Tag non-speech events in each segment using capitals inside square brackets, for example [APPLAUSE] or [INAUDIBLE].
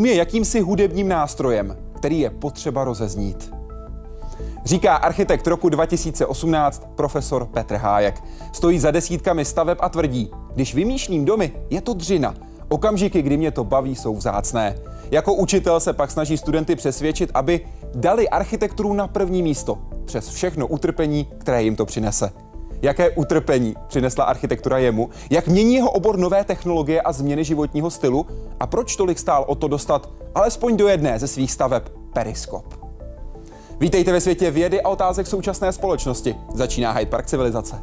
Dům je jakýmsi hudebním nástrojem, který je potřeba rozeznít. Říká architekt roku 2018 profesor Petr Hájek. Stojí za desítkami staveb a tvrdí, když vymýšlím domy, je to dřina. Okamžiky, kdy mě to baví, jsou vzácné. Jako učitel se pak snaží studenty přesvědčit, aby dali architekturu na první místo, přes všechno utrpení, které jim to přinese. Jaké utrpení přinesla architektura jemu, jak mění jeho obor nové technologie a změny životního stylu a proč tolik stál o to dostat alespoň do jedné ze svých staveb periskop. Vítejte ve světě vědy a otázek současné společnosti. Začíná Hyde Park civilizace.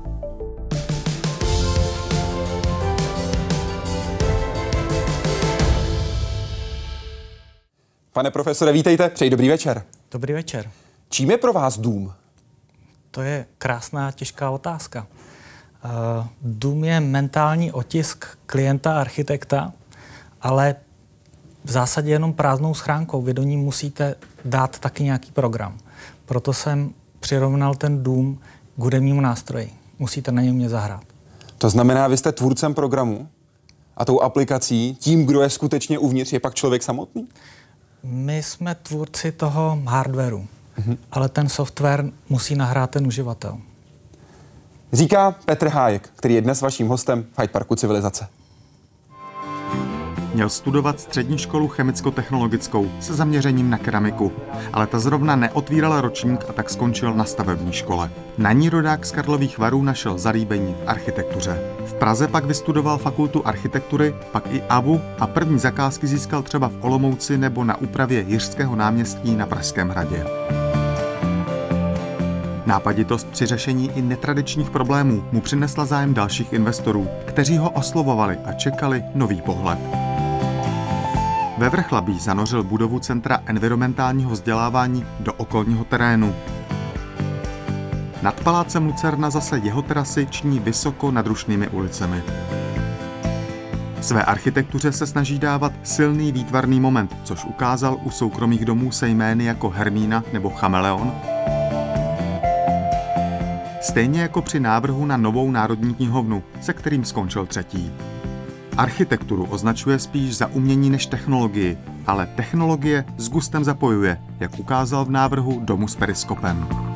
Pane profesore, vítejte, přeji dobrý večer. Dobrý večer. Čím je pro vás dům? To je krásná, těžká otázka. Uh, dům je mentální otisk klienta, architekta, ale v zásadě jenom prázdnou schránkou. Vy do ní musíte dát taky nějaký program. Proto jsem přirovnal ten dům k hudebnímu nástroji. Musíte na něm mě zahrát. To znamená, vy jste tvůrcem programu a tou aplikací, tím, kdo je skutečně uvnitř, je pak člověk samotný? My jsme tvůrci toho hardwareu, mm-hmm. ale ten software musí nahrát ten uživatel. Říká Petr Hájek, který je dnes vaším hostem v Hyde Parku Civilizace. Měl studovat střední školu chemicko-technologickou se zaměřením na keramiku, ale ta zrovna neotvírala ročník a tak skončil na stavební škole. Na ní rodák z Karlových varů našel zalíbení v architektuře. V Praze pak vystudoval fakultu architektury, pak i AVU a první zakázky získal třeba v Olomouci nebo na úpravě Jiřského náměstí na Pražském hradě. Nápaditost při řešení i netradičních problémů mu přinesla zájem dalších investorů, kteří ho oslovovali a čekali nový pohled. Ve Vrchlabí zanořil budovu Centra environmentálního vzdělávání do okolního terénu. Nad palácem Lucerna zase jeho terasy činí vysoko nad rušnými ulicemi. Své architektuře se snaží dávat silný výtvarný moment, což ukázal u soukromých domů se jmény jako Hermína nebo Chameleon. Stejně jako při návrhu na novou národní knihovnu, se kterým skončil třetí. Architekturu označuje spíš za umění než technologii, ale technologie s gustem zapojuje, jak ukázal v návrhu domu s periskopem.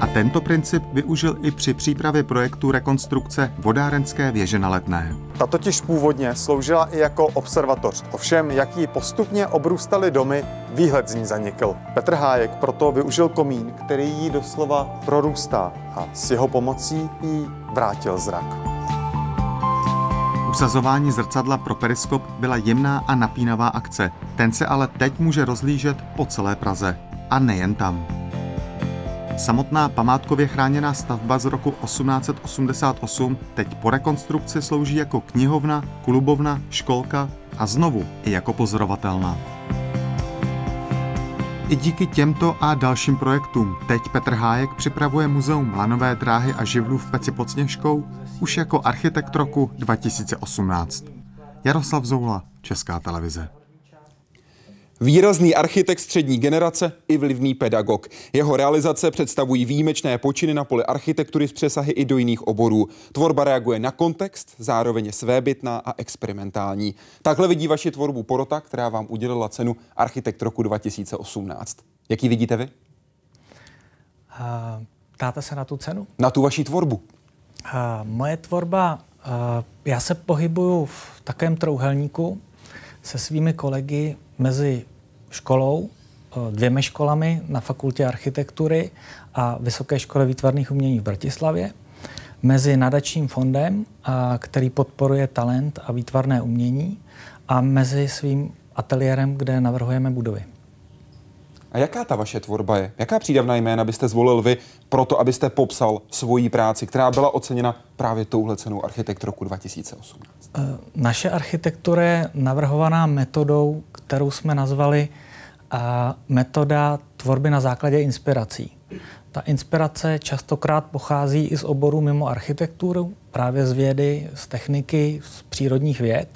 A tento princip využil i při přípravě projektu rekonstrukce vodárenské věže na Letné. Ta totiž původně sloužila i jako observatoř. Ovšem, jak jí postupně obrůstaly domy, výhled z ní zanikl. Petr Hájek proto využil komín, který jí doslova prorůstá a s jeho pomocí jí vrátil zrak. Usazování zrcadla pro periskop byla jemná a napínavá akce. Ten se ale teď může rozlížet po celé Praze. A nejen tam. Samotná památkově chráněná stavba z roku 1888 teď po rekonstrukci slouží jako knihovna, klubovna, školka a znovu i jako pozorovatelná. I díky těmto a dalším projektům teď Petr Hájek připravuje muzeum lanové dráhy a živlů v Peci pod Sněžkou už jako architekt roku 2018. Jaroslav Zoula, Česká televize. Výrazný architekt střední generace i vlivný pedagog. Jeho realizace představují výjimečné počiny na poli architektury z přesahy i do jiných oborů. Tvorba reaguje na kontext, zároveň je svébytná a experimentální. Takhle vidí vaši tvorbu porota, která vám udělila cenu Architekt roku 2018. Jaký vidíte vy? Uh, dáte se na tu cenu? Na tu vaši tvorbu. Uh, moje tvorba, uh, já se pohybuju v takém trouhelníku se svými kolegy mezi školou, dvěmi školami na fakultě architektury a Vysoké škole výtvarných umění v Bratislavě, mezi nadačním fondem, který podporuje talent a výtvarné umění a mezi svým ateliérem, kde navrhujeme budovy. A jaká ta vaše tvorba je? Jaká přídavná jména byste zvolil vy proto, abyste popsal svoji práci, která byla oceněna právě touhle cenou Architekt roku 2018? Eh, naše architektura je navrhovaná metodou, kterou jsme nazvali metoda tvorby na základě inspirací. Ta inspirace častokrát pochází i z oboru mimo architekturu, právě z vědy, z techniky, z přírodních věd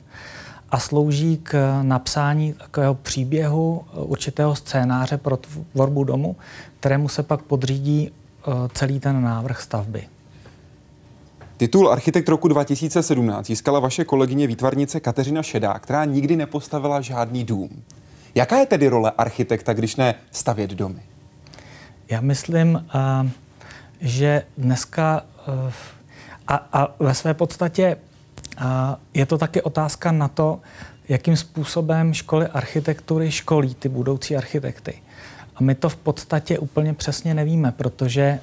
a slouží k napsání takového příběhu, eh, určitého scénáře pro tvorbu domu, kterému se pak podřídí celý ten návrh stavby. Titul Architekt roku 2017 získala vaše kolegyně výtvarnice Kateřina Šedá, která nikdy nepostavila žádný dům. Jaká je tedy role architekta, když ne stavět domy? Já myslím, uh, že dneska uh, a, ve své podstatě uh, je to taky otázka na to, jakým způsobem školy architektury školí ty budoucí architekty. A my to v podstatě úplně přesně nevíme, protože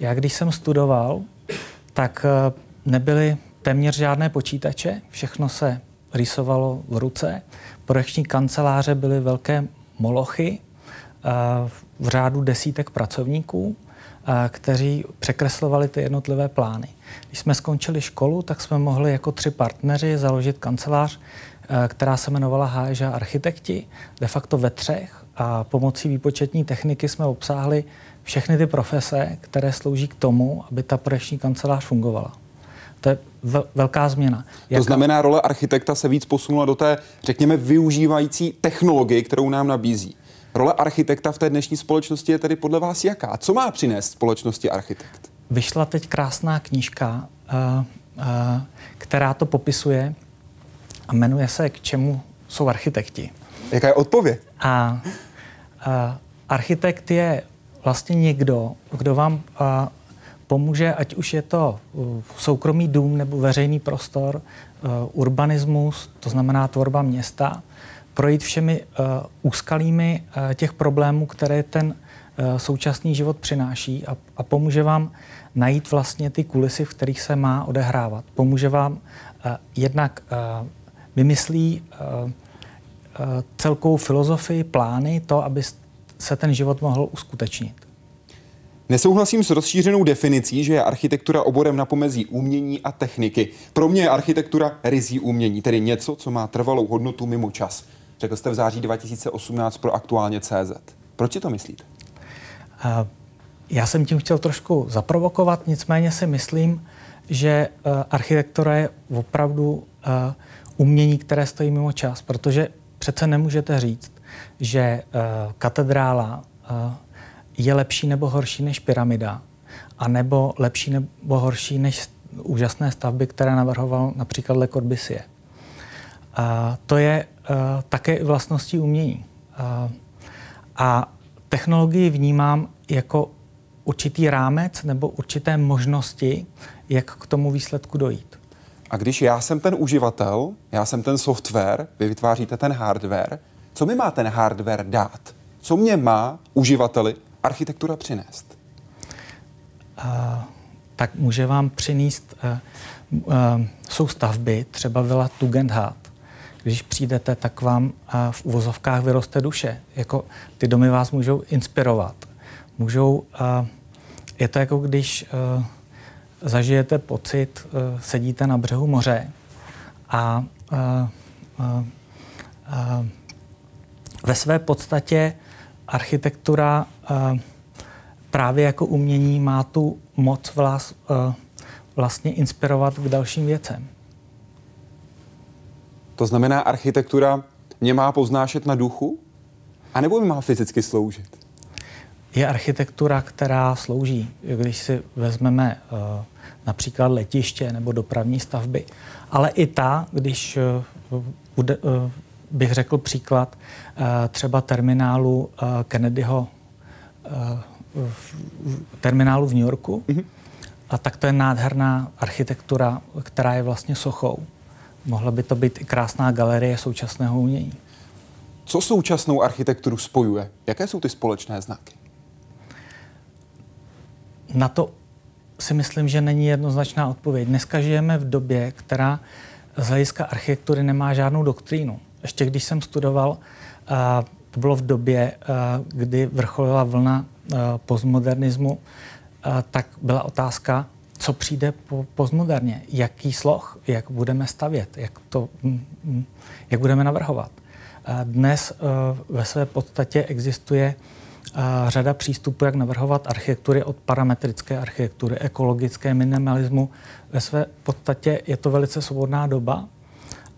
já když jsem studoval, tak nebyly téměř žádné počítače, všechno se rýsovalo v ruce. Projekční kanceláře byly velké molochy uh, v řádu desítek pracovníků, kteří překreslovali ty jednotlivé plány. Když jsme skončili školu, tak jsme mohli jako tři partneři založit kancelář, která se jmenovala HŽ Architekti, de facto ve třech a pomocí výpočetní techniky jsme obsáhli všechny ty profese, které slouží k tomu, aby ta projekční kancelář fungovala. To je velká změna. Jaká... To znamená, role architekta se víc posunula do té, řekněme, využívající technologie, kterou nám nabízí. Role architekta v té dnešní společnosti je tedy podle vás jaká? Co má přinést společnosti architekt? Vyšla teď krásná knížka, uh, uh, která to popisuje a jmenuje se K čemu jsou architekti. Jaká je odpověď? A, a architekt je vlastně někdo, kdo vám a, pomůže, ať už je to soukromý dům nebo veřejný prostor, urbanismus, to znamená tvorba města, projít všemi uh, úskalými uh, těch problémů, které ten uh, současný život přináší a, a pomůže vám najít vlastně ty kulisy, v kterých se má odehrávat. Pomůže vám uh, jednak uh, vymyslí uh, uh, celkovou filozofii, plány, to, aby se ten život mohl uskutečnit. Nesouhlasím s rozšířenou definicí, že je architektura oborem na pomezí umění a techniky. Pro mě je architektura rizí umění, tedy něco, co má trvalou hodnotu mimo čas. Řekl jste v září 2018 pro aktuálně CZ. Proč to myslíte? Já jsem tím chtěl trošku zaprovokovat, nicméně si myslím, že uh, architektura je opravdu uh, umění, které stojí mimo čas, protože přece nemůžete říct, že uh, katedrála je lepší nebo horší než pyramida, a nebo lepší nebo horší než úžasné stavby, které navrhoval například Le Corbusier. A to je uh, také i vlastností umění. Uh, a technologii vnímám jako určitý rámec nebo určité možnosti, jak k tomu výsledku dojít. A když já jsem ten uživatel, já jsem ten software, vy vytváříte ten hardware, co mi má ten hardware dát? Co mě má uživateli architektura přinést? Uh, tak může vám přinést, uh, uh, jsou stavby, třeba Villa Tugendhat, když přijdete, tak vám v uvozovkách vyroste duše. Jako ty domy vás můžou inspirovat. Můžou, je to jako když zažijete pocit, sedíte na břehu moře a, a, a, a ve své podstatě architektura a, právě jako umění má tu moc a, vlastně inspirovat k dalším věcem. To znamená, architektura mě má poznášet na duchu? A nebo mi má fyzicky sloužit? Je architektura, která slouží. Když si vezmeme uh, například letiště nebo dopravní stavby. Ale i ta, když bude, bych řekl příklad uh, třeba terminálu uh, Kennedyho v, terminálu v New Yorku, mm-hmm. a tak to je nádherná architektura, která je vlastně sochou. Mohla by to být i krásná galerie současného umění. Co současnou architekturu spojuje? Jaké jsou ty společné znaky? Na to si myslím, že není jednoznačná odpověď. Dneska žijeme v době, která z hlediska architektury nemá žádnou doktrínu. Ještě když jsem studoval, to bylo v době, kdy vrcholila vlna postmodernismu, tak byla otázka, co přijde po postmoderně, jaký sloh, jak budeme stavět, jak, to, mm, mm, jak budeme navrhovat. Dnes ve své podstatě existuje řada přístupů, jak navrhovat architektury od parametrické architektury, ekologické minimalismu. Ve své podstatě je to velice svobodná doba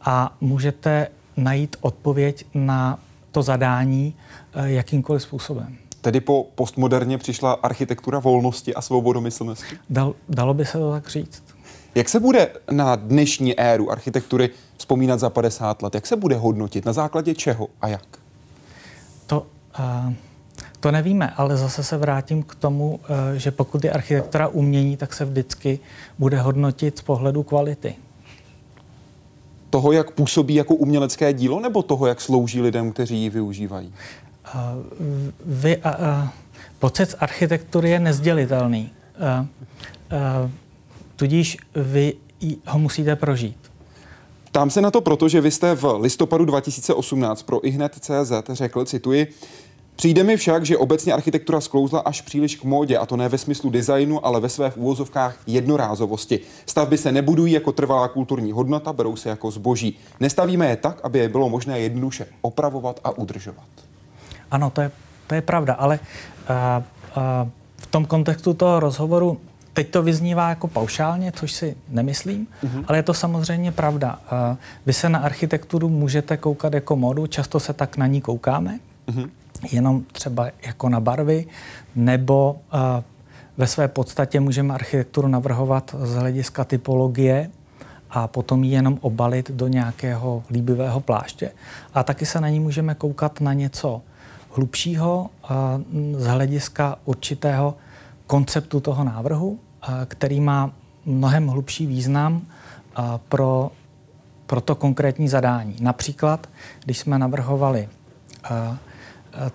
a můžete najít odpověď na to zadání eh, jakýmkoliv způsobem. Tedy po postmoderně přišla architektura volnosti a svobodomyslnosti? Dal, dalo by se to tak říct. Jak se bude na dnešní éru architektury vzpomínat za 50 let? Jak se bude hodnotit? Na základě čeho a jak? To, uh, to nevíme, ale zase se vrátím k tomu, uh, že pokud je architektura umění, tak se vždycky bude hodnotit z pohledu kvality. Toho, jak působí jako umělecké dílo, nebo toho, jak slouží lidem, kteří ji využívají? Uh, vy, uh, uh, pocit z architektury je nezdělitelný. Uh, uh, tudíž vy ho musíte prožít. Ptám se na to proto, že vy jste v listopadu 2018 pro ihned.cz řekl, cituji, Přijde mi však, že obecně architektura sklouzla až příliš k módě, a to ne ve smyslu designu, ale ve své úvozovkách jednorázovosti. Stavby se nebudují jako trvalá kulturní hodnota, berou se jako zboží. Nestavíme je tak, aby je bylo možné jednoduše opravovat a udržovat. Ano, to je, to je pravda, ale uh, uh, v tom kontextu toho rozhovoru Teď to vyznívá jako paušálně, což si nemyslím, mm-hmm. ale je to samozřejmě pravda. Uh, vy se na architekturu můžete koukat jako modu, často se tak na ní koukáme, mm-hmm. Jenom třeba jako na barvy, nebo uh, ve své podstatě můžeme architekturu navrhovat z hlediska typologie a potom ji jenom obalit do nějakého líbivého pláště. A taky se na ní můžeme koukat na něco hlubšího uh, z hlediska určitého konceptu toho návrhu, který má mnohem hlubší význam pro, pro to konkrétní zadání. Například, když jsme navrhovali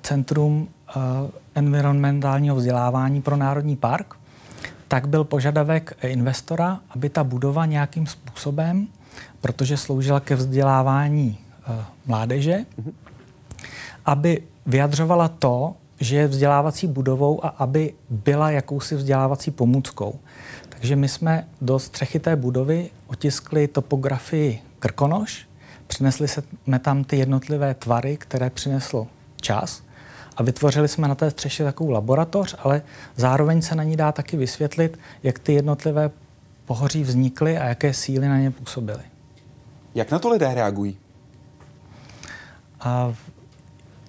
Centrum environmentálního vzdělávání pro Národní park, tak byl požadavek investora, aby ta budova nějakým způsobem, protože sloužila ke vzdělávání mládeže, aby vyjadřovala to, že je vzdělávací budovou a aby byla jakousi vzdělávací pomůckou. Takže my jsme do střechy té budovy otiskli topografii Krkonoš, přinesli jsme tam ty jednotlivé tvary, které přinesl čas a vytvořili jsme na té střeše takovou laboratoř, ale zároveň se na ní dá taky vysvětlit, jak ty jednotlivé pohoří vznikly a jaké síly na ně působily. Jak na to lidé reagují? A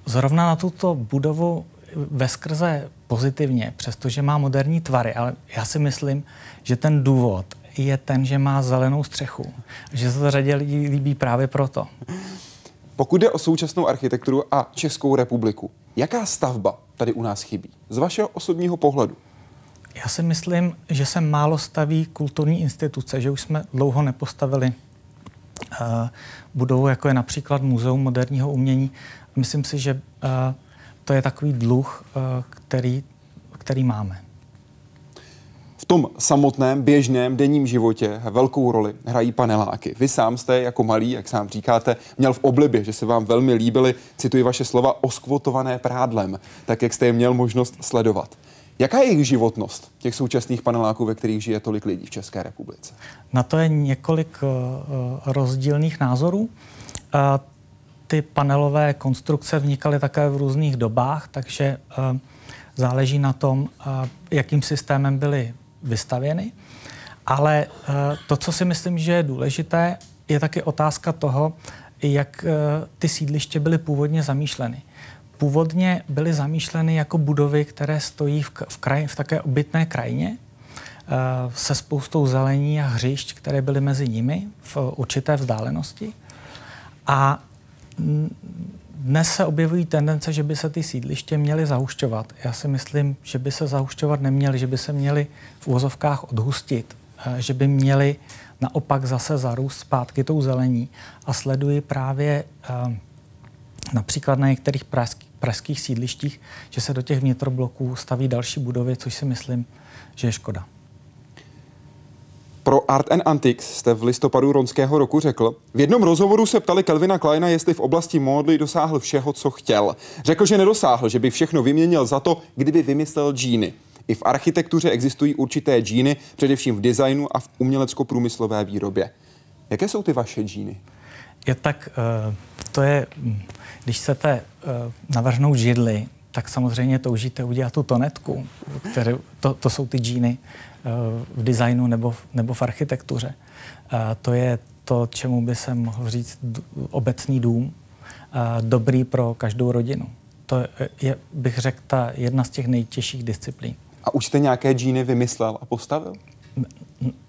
zrovna na tuto budovu veskrze pozitivně, přestože má moderní tvary, ale já si myslím, že ten důvod je ten, že má zelenou střechu. Že se to řadě lidí líbí právě proto. Pokud jde o současnou architekturu a Českou republiku, jaká stavba tady u nás chybí? Z vašeho osobního pohledu? Já si myslím, že se málo staví kulturní instituce, že už jsme dlouho nepostavili uh, budovu, jako je například Muzeum moderního umění. Myslím si, že uh, to je takový dluh, eh, který, který máme. Tom samotném běžném denním životě velkou roli hrají paneláky. Vy sám jste jako malý, jak sám říkáte, měl v oblibě, že se vám velmi líbily, cituji vaše slova, oskvotované prádlem, tak jak jste je měl možnost sledovat. Jaká je jejich životnost, těch současných paneláků, ve kterých žije tolik lidí v České republice? Na to je několik uh, rozdílných názorů. Uh, ty panelové konstrukce vznikaly také v různých dobách, takže záleží na tom, jakým systémem byly vystavěny. Ale uh, to, co si myslím, že je důležité, je taky otázka toho, jak ty sídliště byly původně zamýšleny. Původně byly zamýšleny jako budovy, které stojí v, v, kraj, v také obytné krajině, se spoustou zelení a hřišť, které byly mezi nimi v určité vzdálenosti. A dnes se objevují tendence, že by se ty sídliště měly zahušťovat. Já si myslím, že by se zahušťovat neměly, že by se měly v úvozovkách odhustit, eh, že by měly naopak zase zarůst zpátky tou zelení. A sleduji právě eh, například na některých pražských sídlištích, že se do těch vnitrobloků staví další budovy, což si myslím, že je škoda. Pro Art and Antiques jste v listopadu ronského roku řekl, v jednom rozhovoru se ptali Kelvina Kleina, jestli v oblasti módy dosáhl všeho, co chtěl. Řekl, že nedosáhl, že by všechno vyměnil za to, kdyby vymyslel džíny. I v architektuře existují určité džíny, především v designu a v umělecko-průmyslové výrobě. Jaké jsou ty vaše džíny? Je tak, uh, to je, hm, když chcete uh, navrhnout židli, tak samozřejmě toužíte udělat tu tonetku, které, to, to jsou ty džíny v designu nebo, nebo v architektuře. To je to, čemu by se mohl říct obecný dům, dobrý pro každou rodinu. to je, bych řekl, ta jedna z těch nejtěžších disciplín. A už jste nějaké džíny vymyslel a postavil?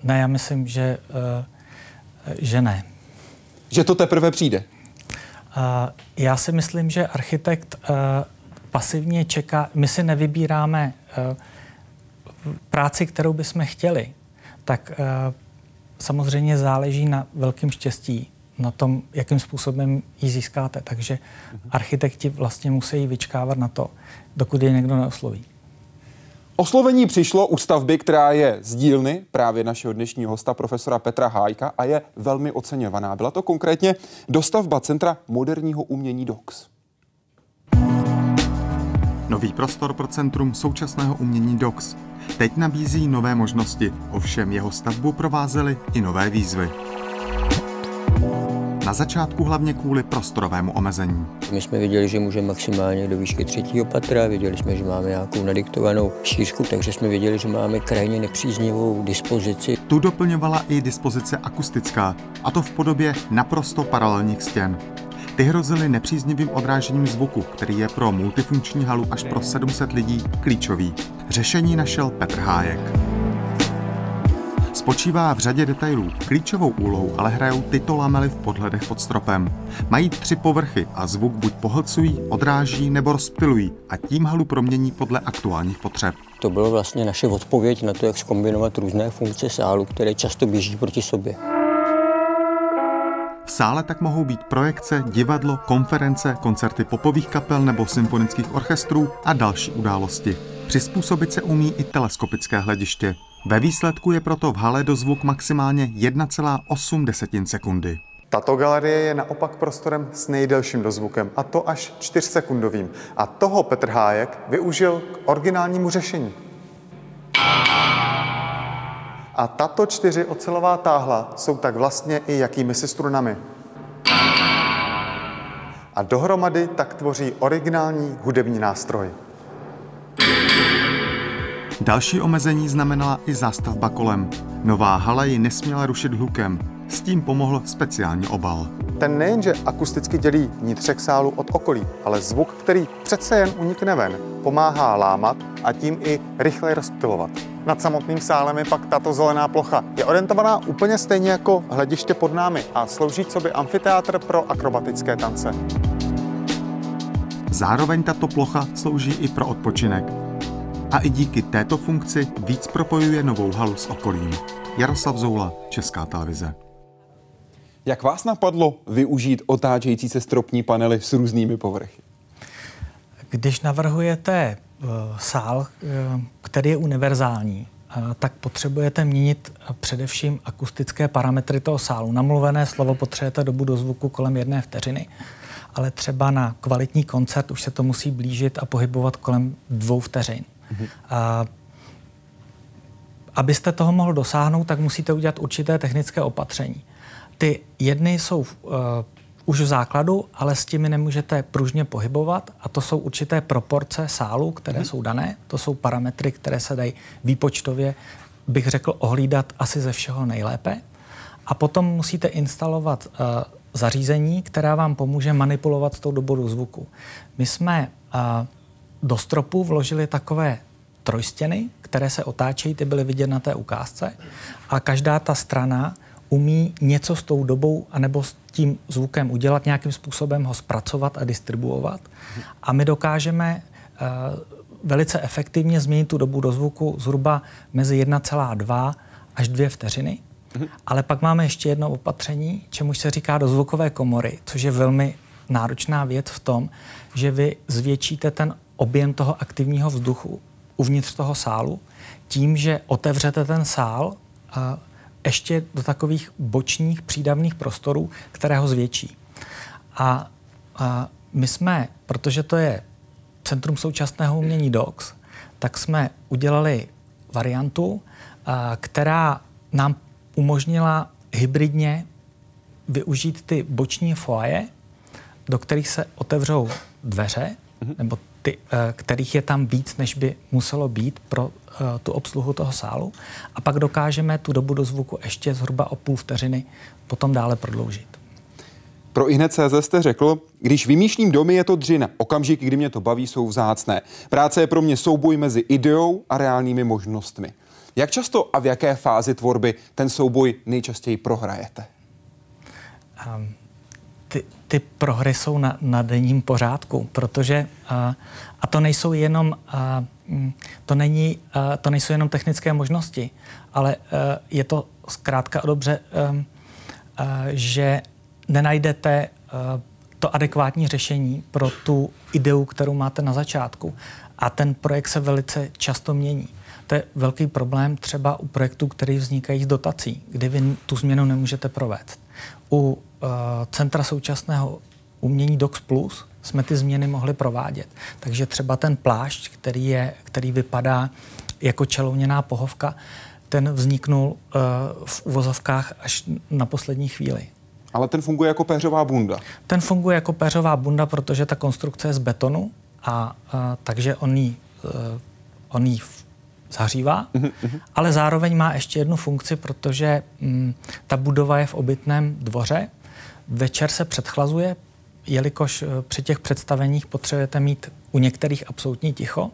Ne, já myslím, že, že ne. Že to teprve přijde? Já si myslím, že architekt pasivně čeká, my si nevybíráme práci, kterou bychom chtěli, tak uh, samozřejmě záleží na velkém štěstí, na tom, jakým způsobem ji získáte. Takže uh-huh. architekti vlastně musí vyčkávat na to, dokud je někdo neosloví. Oslovení přišlo u stavby, která je z dílny právě našeho dnešního hosta, profesora Petra Hájka, a je velmi oceňovaná. Byla to konkrétně dostavba Centra moderního umění DOX. Nový prostor pro Centrum současného umění DOX teď nabízí nové možnosti, ovšem jeho stavbu provázely i nové výzvy. Na začátku hlavně kvůli prostorovému omezení. My jsme viděli, že můžeme maximálně do výšky třetího patra, viděli jsme, že máme nějakou nadiktovanou šířku, takže jsme viděli, že máme krajně nepříznivou dispozici. Tu doplňovala i dispozice akustická, a to v podobě naprosto paralelních stěn. Ty hrozily nepříznivým odrážením zvuku, který je pro multifunkční halu až pro 700 lidí klíčový. Řešení našel Petr Hájek. Spočívá v řadě detailů. Klíčovou úlohu ale hrajou tyto lamely v podhledech pod stropem. Mají tři povrchy a zvuk buď pohlcují, odráží nebo rozptilují a tím halu promění podle aktuálních potřeb. To bylo vlastně naše odpověď na to, jak skombinovat různé funkce sálu, které často běží proti sobě. V sále tak mohou být projekce, divadlo, konference, koncerty popových kapel nebo symfonických orchestrů a další události. Přizpůsobit se umí i teleskopické hlediště. Ve výsledku je proto v hale dozvuk maximálně 1,8 desetin sekundy. Tato galerie je naopak prostorem s nejdelším dozvukem, a to až 4 sekundovým. A toho Petr Hájek využil k originálnímu řešení. A tato čtyři ocelová táhla jsou tak vlastně i jakými si strunami. A dohromady tak tvoří originální hudební nástroj. Další omezení znamenala i zástavba kolem. Nová hala ji nesměla rušit hlukem. S tím pomohl speciální obal. Ten nejenže akusticky dělí vnitřek sálu od okolí, ale zvuk, který přece jen unikne ven, pomáhá lámat a tím i rychle rozptilovat. Nad samotným sálem je pak tato zelená plocha. Je orientovaná úplně stejně jako hlediště pod námi a slouží co by amfiteátr pro akrobatické tance. Zároveň tato plocha slouží i pro odpočinek. A i díky této funkci víc propojuje novou halu s okolím. Jaroslav Zoula, Česká televize. Jak vás napadlo využít otáčející se stropní panely s různými povrchy? Když navrhujete uh, sál, uh, který je univerzální, uh, tak potřebujete měnit především akustické parametry toho sálu. Namluvené slovo potřebujete dobu do zvuku kolem jedné vteřiny, ale třeba na kvalitní koncert už se to musí blížit a pohybovat kolem dvou vteřin. Mm-hmm. Abyste toho mohl dosáhnout, tak musíte udělat určité technické opatření. Ty jedny jsou uh, už v základu, ale s těmi nemůžete pružně pohybovat a to jsou určité proporce sálu, které mm-hmm. jsou dané. To jsou parametry, které se dají výpočtově, bych řekl, ohlídat asi ze všeho nejlépe. A potom musíte instalovat uh, zařízení, která vám pomůže manipulovat s tou dobou zvuku. My jsme uh, do stropu vložili takové trojstěny, které se otáčejí, ty byly vidět na té ukázce a každá ta strana umí něco s tou dobou anebo s tím zvukem udělat, nějakým způsobem ho zpracovat a distribuovat. A my dokážeme uh, velice efektivně změnit tu dobu do zvuku zhruba mezi 1,2 až 2 vteřiny. Ale pak máme ještě jedno opatření, čemuž se říká do zvukové komory, což je velmi náročná věc v tom, že vy zvětšíte ten objem toho aktivního vzduchu uvnitř toho sálu tím, že otevřete ten sál a ještě do takových bočních přídavných prostorů, které ho zvětší. A, a my jsme, protože to je Centrum současného umění DOX, tak jsme udělali variantu, a, která nám umožnila hybridně využít ty boční foaje, do kterých se otevřou dveře, mm-hmm. nebo ty, eh, kterých je tam víc, než by muselo být pro tu obsluhu toho sálu. A pak dokážeme tu dobu do zvuku ještě zhruba o půl vteřiny potom dále prodloužit. Pro ihned CZ jste řekl, když vymýšlím domy, je to dřina. Okamžiky, kdy mě to baví, jsou vzácné. Práce je pro mě souboj mezi ideou a reálnými možnostmi. Jak často a v jaké fázi tvorby ten souboj nejčastěji prohrajete? Um, ty, ty prohry jsou na, na denním pořádku, protože uh, a to nejsou jenom uh, to, není, uh, to nejsou jenom technické možnosti, ale uh, je to zkrátka dobře, um, uh, že nenajdete uh, to adekvátní řešení pro tu ideu, kterou máte na začátku. A ten projekt se velice často mění. To je velký problém třeba u projektů, které vznikají z dotací, kdy vy tu změnu nemůžete provést. U Centra současného umění Docs Plus jsme ty změny mohli provádět. Takže třeba ten plášť, který, je, který vypadá jako čelouněná pohovka, ten vzniknul uh, v uvozovkách až na poslední chvíli. Ale ten funguje jako péřová bunda. Ten funguje jako péřová bunda, protože ta konstrukce je z betonu a, a takže on jí, uh, on jí zahřívá, mm-hmm. ale zároveň má ještě jednu funkci, protože mm, ta budova je v obytném dvoře, večer se předchlazuje, jelikož uh, při těch představeních potřebujete mít u některých absolutní ticho,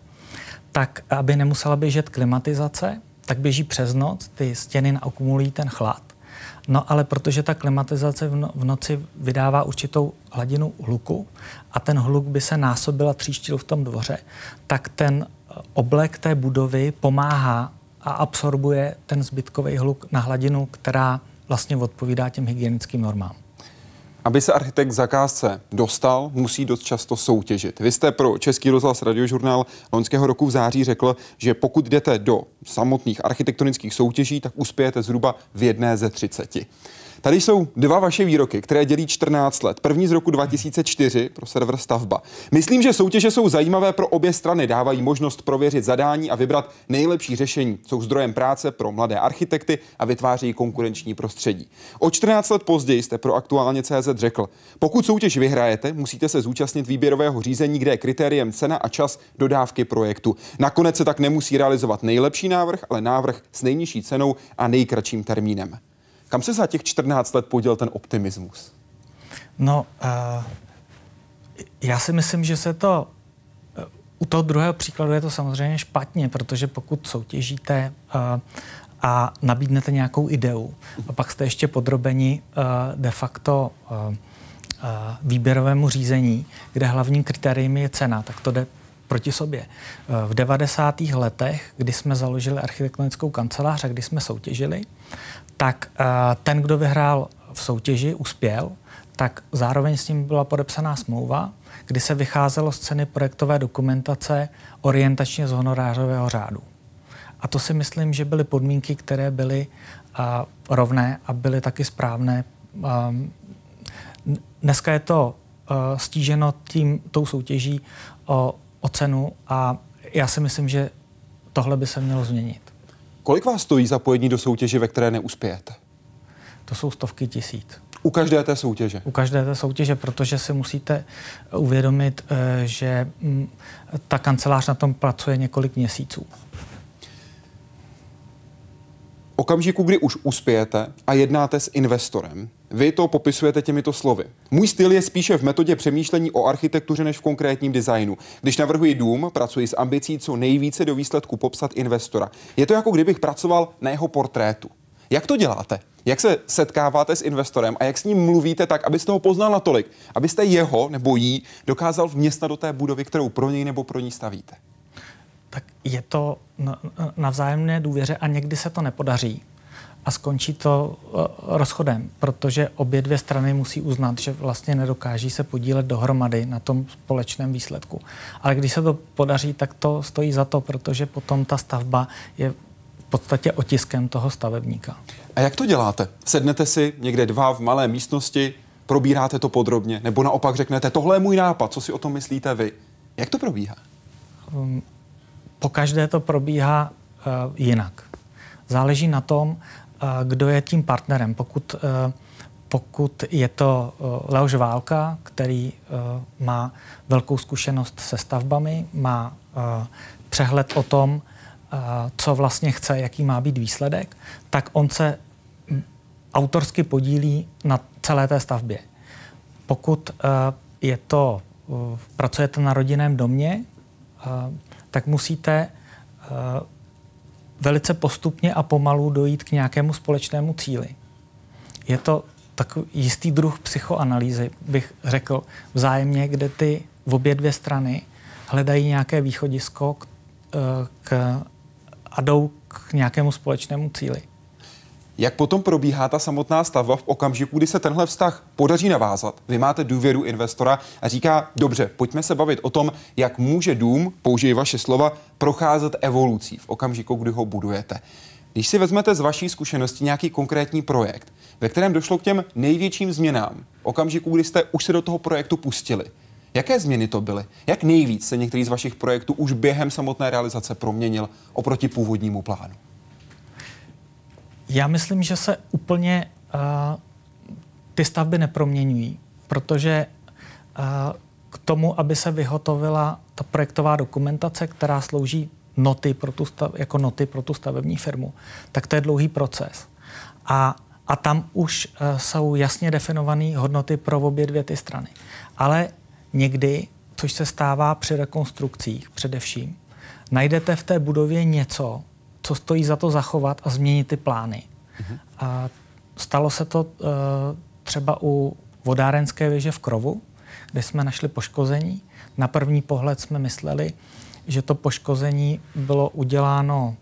tak aby nemusela běžet klimatizace, tak běží přes noc, ty stěny nakumulují ten chlad No ale protože ta klimatizace v, no, v noci vydává určitou hladinu hluku a ten hluk by se násobil a tříštil v tom dvoře, tak ten eh, oblek té budovy pomáhá a absorbuje ten zbytkový hluk na hladinu, která vlastně odpovídá těm hygienickým normám. Aby se architekt zakázce dostal, musí dost často soutěžit. Vy jste pro Český rozhlas radiožurnál loňského roku v září řekl, že pokud jdete do samotných architektonických soutěží, tak uspějete zhruba v jedné ze třiceti. Tady jsou dva vaše výroky, které dělí 14 let. První z roku 2004 pro server Stavba. Myslím, že soutěže jsou zajímavé pro obě strany, dávají možnost prověřit zadání a vybrat nejlepší řešení. Jsou zdrojem práce pro mladé architekty a vytváří konkurenční prostředí. O 14 let později jste pro aktuálně CZ řekl, pokud soutěž vyhrajete, musíte se zúčastnit výběrového řízení, kde je kritériem cena a čas dodávky projektu. Nakonec se tak nemusí realizovat nejlepší návrh, ale návrh s nejnižší cenou a nejkratším termínem. Kam se za těch 14 let poděl ten optimismus? No, uh, já si myslím, že se to uh, u toho druhého příkladu je to samozřejmě špatně, protože pokud soutěžíte uh, a nabídnete nějakou ideu a pak jste ještě podrobeni de facto výběrovému řízení, kde hlavním kritériem je cena, tak to jde proti sobě. V 90. letech, kdy jsme založili architektonickou kancelář a kdy jsme soutěžili, tak uh, ten, kdo vyhrál v soutěži, uspěl, tak zároveň s ním byla podepsaná smlouva, kdy se vycházelo z ceny projektové dokumentace orientačně z honorářového řádu. A to si myslím, že byly podmínky, které byly uh, rovné a byly taky správné. Um, dneska je to uh, stíženo tím, tou soutěží o, o cenu a já si myslím, že tohle by se mělo změnit. Kolik vás stojí zapojení do soutěže, ve které neuspějete? To jsou stovky tisíc. U každé té soutěže? U každé té soutěže, protože si musíte uvědomit, eh, že mm, ta kancelář na tom pracuje několik měsíců. Okamžiku, kdy už uspějete a jednáte s investorem, vy to popisujete těmito slovy. Můj styl je spíše v metodě přemýšlení o architektuře než v konkrétním designu. Když navrhuji dům, pracuji s ambicí co nejvíce do výsledku popsat investora. Je to jako kdybych pracoval na jeho portrétu. Jak to děláte? Jak se setkáváte s investorem a jak s ním mluvíte tak, abyste ho poznal natolik, abyste jeho nebo jí dokázal vměstnat do té budovy, kterou pro něj nebo pro ní stavíte? Tak je to na vzájemné důvěře a někdy se to nepodaří a skončí to eh, rozchodem, protože obě dvě strany musí uznat, že vlastně nedokáží se podílet dohromady na tom společném výsledku. Ale když se to podaří, tak to stojí za to, protože potom ta stavba je v podstatě otiskem toho stavebníka. A jak to děláte? Sednete si někde dva v malé místnosti, probíráte to podrobně, nebo naopak řeknete, tohle je můj nápad, co si o tom myslíte vy? Jak to probíhá? Um, po každé to probíhá uh, jinak. Záleží na tom, uh, kdo je tím partnerem. Pokud, uh, pokud je to Leoš Válka, který má velkou zkušenost se stavbami, má přehled o tom, co vlastně chce, jaký má být výsledek, tak on se autorsky podílí na celé té stavbě. pokud je to, pracujete na rodinném domě, tak musíte velice postupně a pomalu dojít k nějakému společnému cíli. Je to takový jistý druh psychoanalýzy, bych řekl, vzájemně, kde ty v obě dvě strany hledají nějaké východisko k, k, a jdou k nějakému společnému cíli. Jak potom probíhá ta samotná stavba v okamžiku, kdy se tenhle vztah podaří navázat? Vy máte důvěru investora a říká, dobře, pojďme se bavit o tom, jak může dům, použij vaše slova, procházet evolucí v okamžiku, kdy ho budujete. Když si vezmete z vaší zkušenosti nějaký konkrétní projekt, ve kterém došlo k těm největším změnám, v okamžiku, kdy jste už se do toho projektu pustili, Jaké změny to byly? Jak nejvíc se některý z vašich projektů už během samotné realizace proměnil oproti původnímu plánu? Já myslím, že se úplně uh, ty stavby neproměňují, protože uh, k tomu, aby se vyhotovila ta projektová dokumentace, která slouží noty pro tu stav, jako noty pro tu stavební firmu, tak to je dlouhý proces. A, a tam už uh, jsou jasně definované hodnoty pro obě dvě ty strany. Ale někdy, což se stává při rekonstrukcích především, najdete v té budově něco, co stojí za to zachovat a změnit ty plány. Mm-hmm. A stalo se to uh, třeba u vodárenské věže v Krovu, kde jsme našli poškození. Na první pohled jsme mysleli, že to poškození bylo uděláno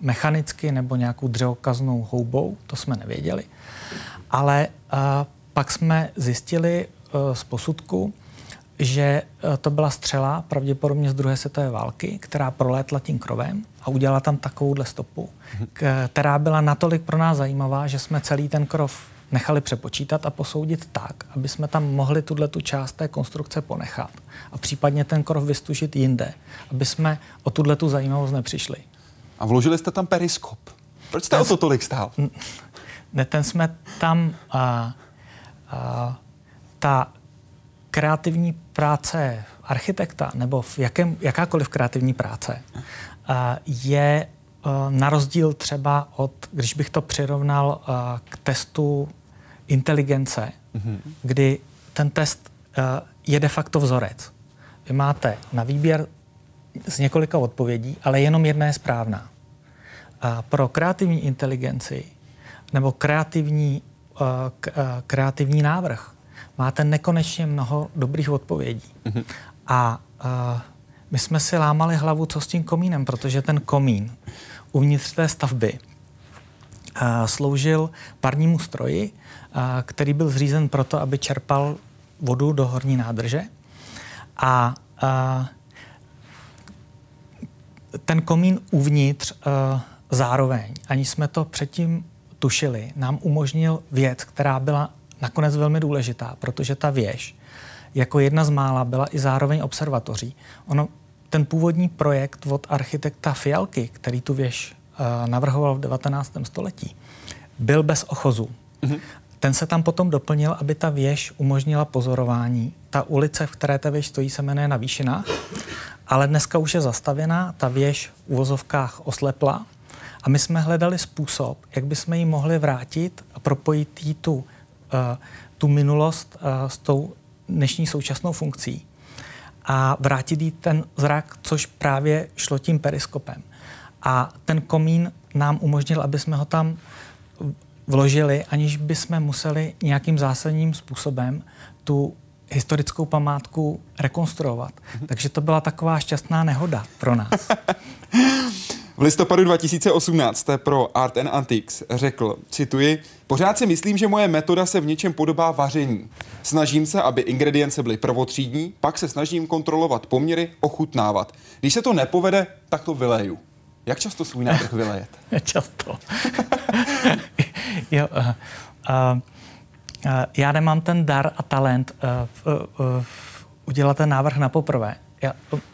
mechanicky nebo nějakou dřeokaznou houbou, to jsme nevěděli. Ale uh, pak jsme zjistili uh, z posudku, že uh, to byla střela, pravděpodobně z druhé světové války, která prolétla tím krovem a udělala tam takovouhle stopu, která byla natolik pro nás zajímavá, že jsme celý ten krov nechali přepočítat a posoudit tak, aby jsme tam mohli tuhle tu část té konstrukce ponechat a případně ten krov vystužit jinde, aby jsme o tuhle tu zajímavost nepřišli. A vložili jste tam periskop. Proč jste ten, o to tolik stál? [LAUGHS] Ne, ten jsme tam... A, a, ta kreativní práce architekta nebo v jakém, jakákoliv kreativní práce je eh, na rozdíl třeba od, když bych to přirovnal eh, k testu inteligence, mm-hmm. kdy ten test eh, je de facto vzorec. Vy máte na výběr z několika odpovědí, ale jenom jedna je správná. A pro kreativní inteligenci nebo kreativní, kreativní návrh máte nekonečně mnoho dobrých odpovědí. Mm-hmm. A my jsme si lámali hlavu, co s tím komínem, protože ten komín uvnitř té stavby a, sloužil parnímu stroji, a, který byl zřízen proto, aby čerpal vodu do horní nádrže. A, a ten komín uvnitř a, zároveň, ani jsme to předtím tušili, nám umožnil věc, která byla nakonec velmi důležitá, protože ta věž jako jedna z mála byla i zároveň observatoří. Ono ten původní projekt od architekta Fialky, který tu věž uh, navrhoval v 19. století, byl bez ochozu. Mm-hmm. Ten se tam potom doplnil, aby ta věž umožnila pozorování. Ta ulice, v které ta věž stojí, se jmenuje na výšinách, ale dneska už je zastavěná, ta věž v uvozovkách oslepla a my jsme hledali způsob, jak bychom ji mohli vrátit a propojit jí tu, tu minulost uh, s tou dnešní současnou funkcí a vrátit jí ten zrak, což právě šlo tím periskopem. A ten komín nám umožnil, aby jsme ho tam vložili, aniž bychom museli nějakým zásadním způsobem tu historickou památku rekonstruovat. Mhm. Takže to byla taková šťastná nehoda pro nás. [LAUGHS] V listopadu 2018 jste pro Art and Antiques řekl, cituji, pořád si myslím, že moje metoda se v něčem podobá vaření. Snažím se, aby ingredience byly prvotřídní, pak se snažím kontrolovat poměry, ochutnávat. Když se to nepovede, tak to vyleju. Jak často svůj návrh vylejete? [LAUGHS] často. [LAUGHS] jo, uh, uh, já nemám ten dar a talent uh, uh, uh, udělat ten návrh na poprvé já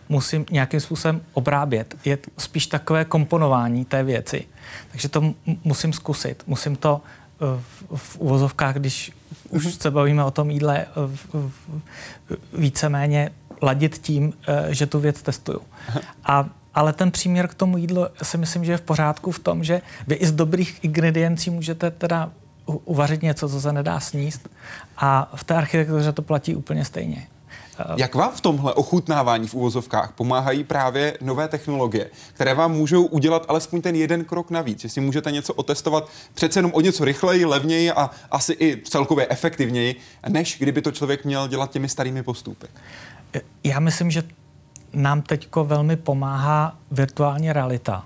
musím nějakým způsobem obrábět. Je spíš takové komponování té věci. Takže to musím zkusit. Musím to eh, v, v uvozovkách, když už se bavíme o tom jídle, eh, víceméně ladit tím, eh, že tu věc testuju. A, ale ten příměr k tomu jídlu si myslím, že je v pořádku v tom, že vy i z dobrých ingrediencí můžete teda uvařit něco, co se nedá sníst. A v té architektuře to platí úplně stejně. Jak vám v tomhle ochutnávání v uvozovkách pomáhají právě nové technologie, které vám můžou udělat alespoň ten jeden krok navíc, že si můžete něco otestovat přece jenom o něco rychleji, levněji a asi i celkově efektivněji, než kdyby to člověk měl dělat těmi starými postupy? Já myslím, že nám teď velmi pomáhá virtuální realita.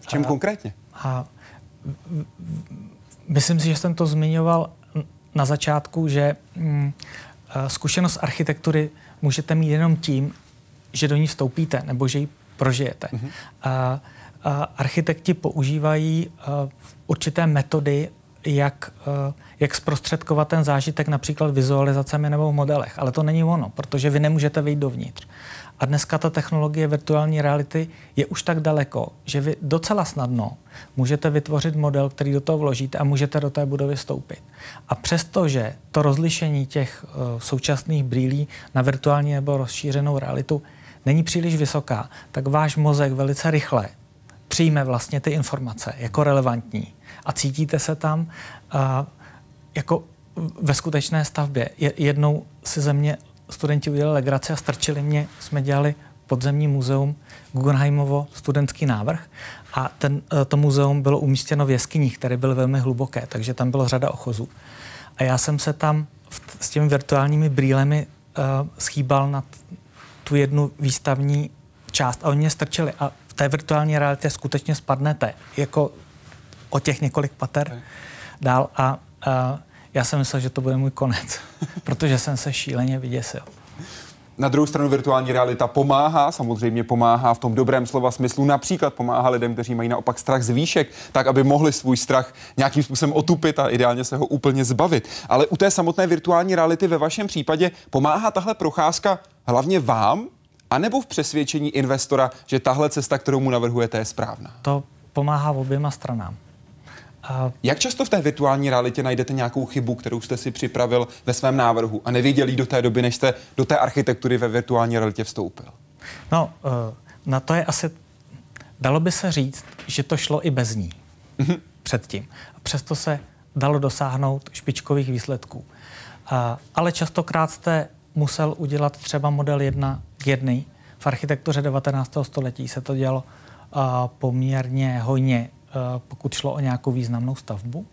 V čem a, konkrétně? A myslím si, že jsem to zmiňoval na začátku, že mm, zkušenost architektury můžete mít jenom tím, že do ní vstoupíte nebo že ji prožijete. Mm-hmm. A, a architekti používají a, určité metody, jak, a, jak zprostředkovat ten zážitek například vizualizacemi nebo v modelech. Ale to není ono, protože vy nemůžete vyjít dovnitř. A dneska ta technologie virtuální reality je už tak daleko, že vy docela snadno můžete vytvořit model, který do toho vložíte a můžete do té budovy stoupit. A přestože to rozlišení těch uh, současných brýlí na virtuální nebo rozšířenou realitu není příliš vysoká, tak váš mozek velice rychle přijme vlastně ty informace jako relevantní a cítíte se tam uh, jako ve skutečné stavbě. Jednou si ze mě studenti udělali legraci a strčili mě, jsme dělali podzemní muzeum Guggenheimovo studentský návrh. A ten, eh, to muzeum bylo umístěno v jeskyních, které byly velmi hluboké, takže tam bylo řada ochozů. A já jsem se tam v, s těmi virtuálními brýlemi uh, schýbal na tu jednu výstavní část a oni mě strčili. A v té virtuální realitě skutečně spadnete jako o těch několik pater dál. A uh, já jsem myslel, že to bude můj konec, [LAUGHS] protože jsem se šíleně vyděsil. Na druhou stranu virtuální realita pomáhá, samozřejmě pomáhá v tom dobrém slova smyslu, například pomáhá lidem, kteří mají naopak strach z výšek, tak aby mohli svůj strach nějakým způsobem otupit a ideálně se ho úplně zbavit. Ale u té samotné virtuální reality ve vašem případě pomáhá tahle procházka hlavně vám, anebo v přesvědčení investora, že tahle cesta, kterou mu navrhujete, je správná? To pomáhá oběma stranám. A... Jak často v té virtuální realitě najdete nějakou chybu, kterou jste si připravil ve svém návrhu a nevěděli do té doby, než jste do té architektury ve virtuální realitě vstoupil? No, eh, na to je asi, dalo by se říct, že to šlo i bez ní mm-hmm. předtím. A přesto se dalo dosáhnout špičkových výsledků. A, ale častokrát jste musel udělat třeba model jedna k jedný. V architektuře 19. století se to dělalo a, poměrně hojně Eh, pokud šlo o nějakou významnou stavbu.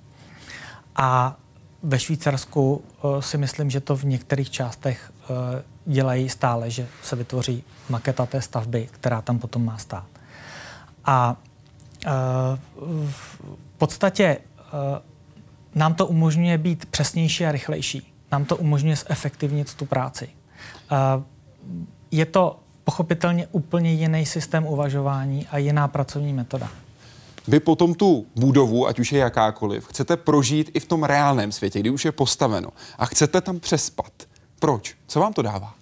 A ve Švýcarsku eh, si myslím, že to v některých částech eh, dělají stále, že se vytvoří maketa té stavby, která tam potom má stát. A v podstatě nám to umožňuje být přesnější a rychlejší. Nám to umožňuje zefektivnit tu práci. Je to pochopitelně úplně jiný systém uvažování a jiná pracovní metoda vy potom tu budovu, ať už je jakákoliv, chcete prožít i v tom reálném světě, kdy už je postaveno a chcete tam přespat. Proč? Co vám to dává?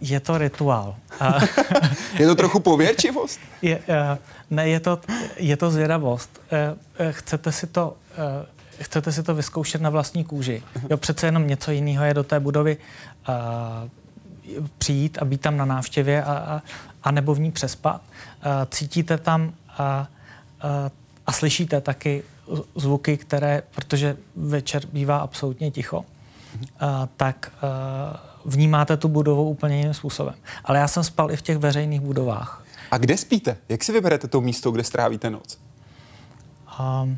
Je to rituál. [LAUGHS] je to trochu pověrčivost? [LAUGHS] Je, eh, ne, je to, je to zvědavost. Eh, eh, chcete si to, chcete si to vyzkoušet na vlastní kůži. Jo, přece jenom něco jiného je do té budovy přijít a být tam na návštěvě a, a, a nebo v ní přespat. Cítíte tam a, a slyšíte taky zvuky, které, protože večer bývá absolutně ticho, a, tak a, vnímáte tu budovu úplně jiným způsobem. Ale já jsem spal i v těch veřejných budovách. A kde spíte? Jak si vyberete to místo, kde strávíte noc? A,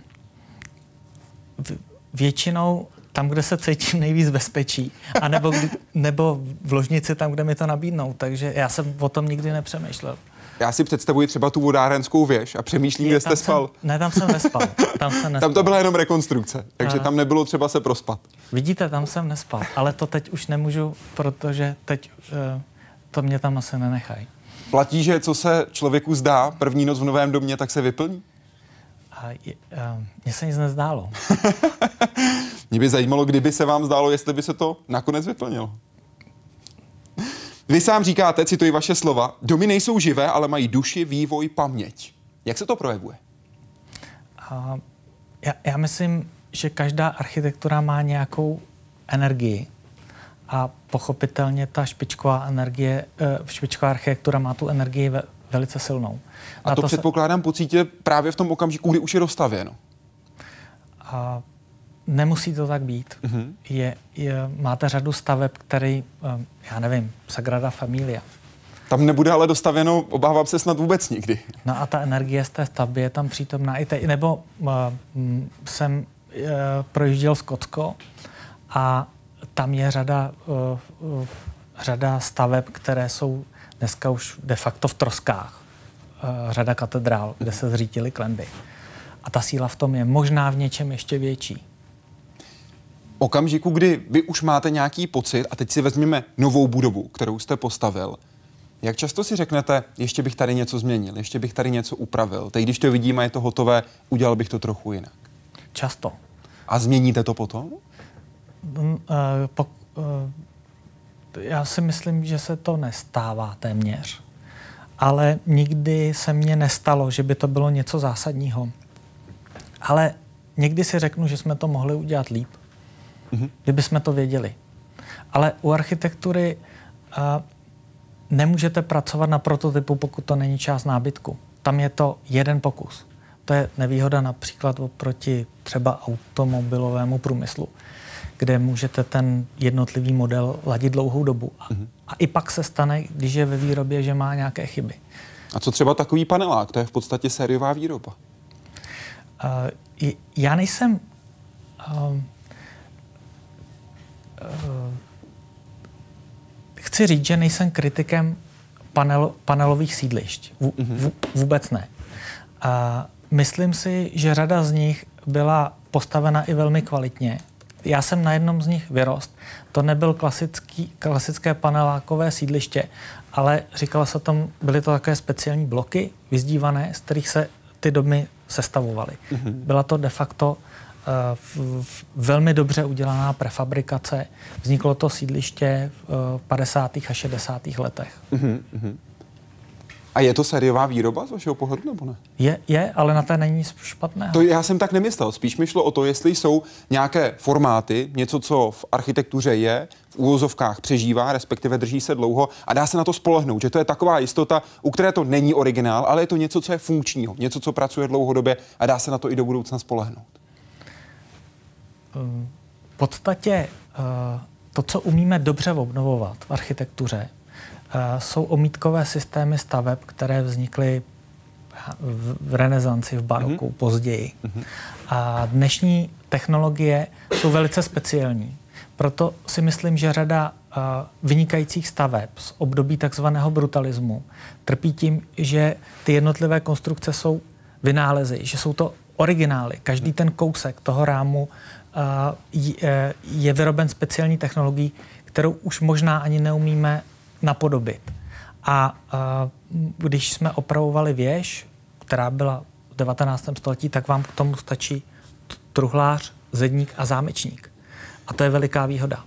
v, většinou tam, kde se cítím nejvíc bezpečí, a nebo, nebo v ložnici tam, kde mi to nabídnou. Takže já jsem o tom nikdy nepřemýšlel já si představuji třeba tu vodárenskou věž a přemýšlím, kde jste spal. Jsem, ne, tam jsem nespal. Tam, jsem nespal. [LAUGHS] tam to byla jenom rekonstrukce, takže a... tam nebylo třeba se prospat. Vidíte, tam jsem nespal, ale to teď už nemůžu, protože teď uh, to mě tam asi nenechají. Platí, že co se člověku zdá první noc v novém domě, tak se vyplní? A je, uh, mně se nic nezdálo. [LAUGHS] Mě by zajímalo, kdyby se vám zdálo, jestli by se to nakonec vyplnilo. Vy sám říkáte, cituji vaše slova, domy nejsou živé, ale mají duši, vývoj, paměť. Jak se to projevuje? Uh, já, já myslím, že každá architektura má nějakou energii a pochopitelně ta špičková energie, uh, špičková architektura má tu energii ve, velice silnou. A, a to, to předpokládám se... pocítě právě v tom okamžiku, kdy už je dostavěno. A Nemusí to tak být. Mm-hmm. Je, je, máte řadu staveb, který, eh, já nevím, Sagrada Familia. Tam nebude ale dostavěno, obávám se snad vůbec nikdy. No a ta energie z té stavby je tam přítomná i teď. Nebo uh, jsem uh, projížděl Skotsko a tam je řada, uh, uh, řada staveb, které jsou dneska už de facto v troskách. Uh, řada katedrál, kde se zřítily klenby. A ta síla v tom je možná v něčem ještě větší okamžiku, kdy vy už máte nějaký pocit, a teď si vezměme novou budovu, kterou jste postavil, jak často si řeknete, ještě bych tady něco změnil, ještě bych tady něco upravil, teď když to vidím a je to hotové, udělal bych to trochu jinak? Často. A změníte to potom? Uh, po, uh, já si myslím, že se to nestává téměř. Ale nikdy se mně nestalo, že by to bylo něco zásadního. Ale někdy si řeknu, že jsme to mohli udělat líp mm-hmm. kdyby jsme to věděli. Ale u architektury uh, nemůžete pracovat na prototypu, pokud to není část nábytku. Tam je to jeden pokus. To je nevýhoda například oproti třeba automobilovému průmyslu, kde můžete ten jednotlivý model ladit dlouhou dobu. A, mm-hmm. a i pak se stane, když je ve výrobě, že má nějaké chyby. A co třeba takový panelák? To je v podstatě sériová výroba. Uh, já nejsem uh, chci říct, že nejsem kritikem panel, panelových sídlišť. V, mhm. v, vůbec ne. A myslím si, že řada z nich byla postavena i velmi kvalitně. Já jsem na jednom z nich vyrost. To nebyl klasický, klasické panelákové sídliště, ale říkalo se tam, byly to také speciální bloky vyzdívané, z kterých se ty domy sestavovaly. Mm-hmm. Byla to de facto v, velmi dobře udělaná prefabrikace. Vzniklo to sídliště v 50. a 60. letech. Mm-hmm. A je to sériová výroba z vašeho pohledu, nebo ne? Je, je, ale na té není špatné. To já jsem tak nemyslel. Spíš mi šlo o to, jestli jsou nějaké formáty, něco, co v architektuře je, v úvozovkách přežívá, respektive drží se dlouho a dá se na to spolehnout, že to je taková jistota, u které to není originál, ale je to něco, co je funkčního, něco, co pracuje dlouhodobě a dá se na to i do budoucna spolehnout. V podstatě eh, to, co umíme dobře obnovovat v architektuře, eh, jsou omítkové systémy staveb, které vznikly v renesanci, v baroku, mm-hmm. později. Mm-hmm. A dnešní technologie jsou velice speciální. Proto si myslím, že řada uh, vynikajících staveb z období takzvaného brutalismu trpí tím, že ty jednotlivé konstrukce jsou vynálezy, že jsou to originály. Každý ten kousek toho rámu je vyroben speciální technologií, kterou už možná ani neumíme napodobit. A když jsme opravovali věž, která byla v 19. století, tak vám k tomu stačí truhlář, zedník a zámečník. A to je veliká výhoda.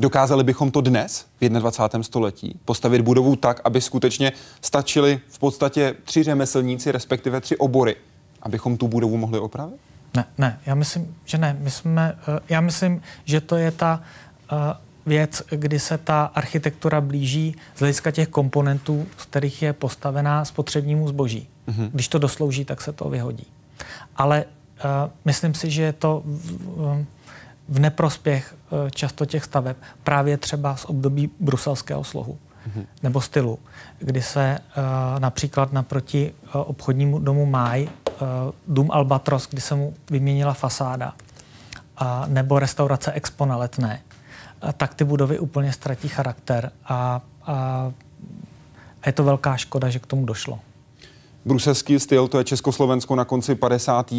Dokázali bychom to dnes, v 21. století, postavit budovu tak, aby skutečně stačili v podstatě tři řemeslníci, respektive tři obory, abychom tu budovu mohli opravit? Ne, ne, já myslím, že ne. My jsme, eh, já myslím, že to je ta uh, věc, kdy se ta architektura blíží z hlediska těch komponentů, z kterých je postavená spotřebnímu zboží. Mm-hmm. Když to doslouží, tak se to vyhodí. Ale uh, myslím si, že je to v, v neprospěch uh, často těch staveb právě třeba z období bruselského slohu mm-hmm. nebo stylu, kdy se uh, například naproti uh, obchodnímu domu Máj dům Albatros, kdy se mu vyměnila fasáda, a, nebo restaurace Expo na letné, a, tak ty budovy úplně ztratí charakter a, a je to velká škoda, že k tomu došlo. Bruselský styl, to je Československo na konci 50.,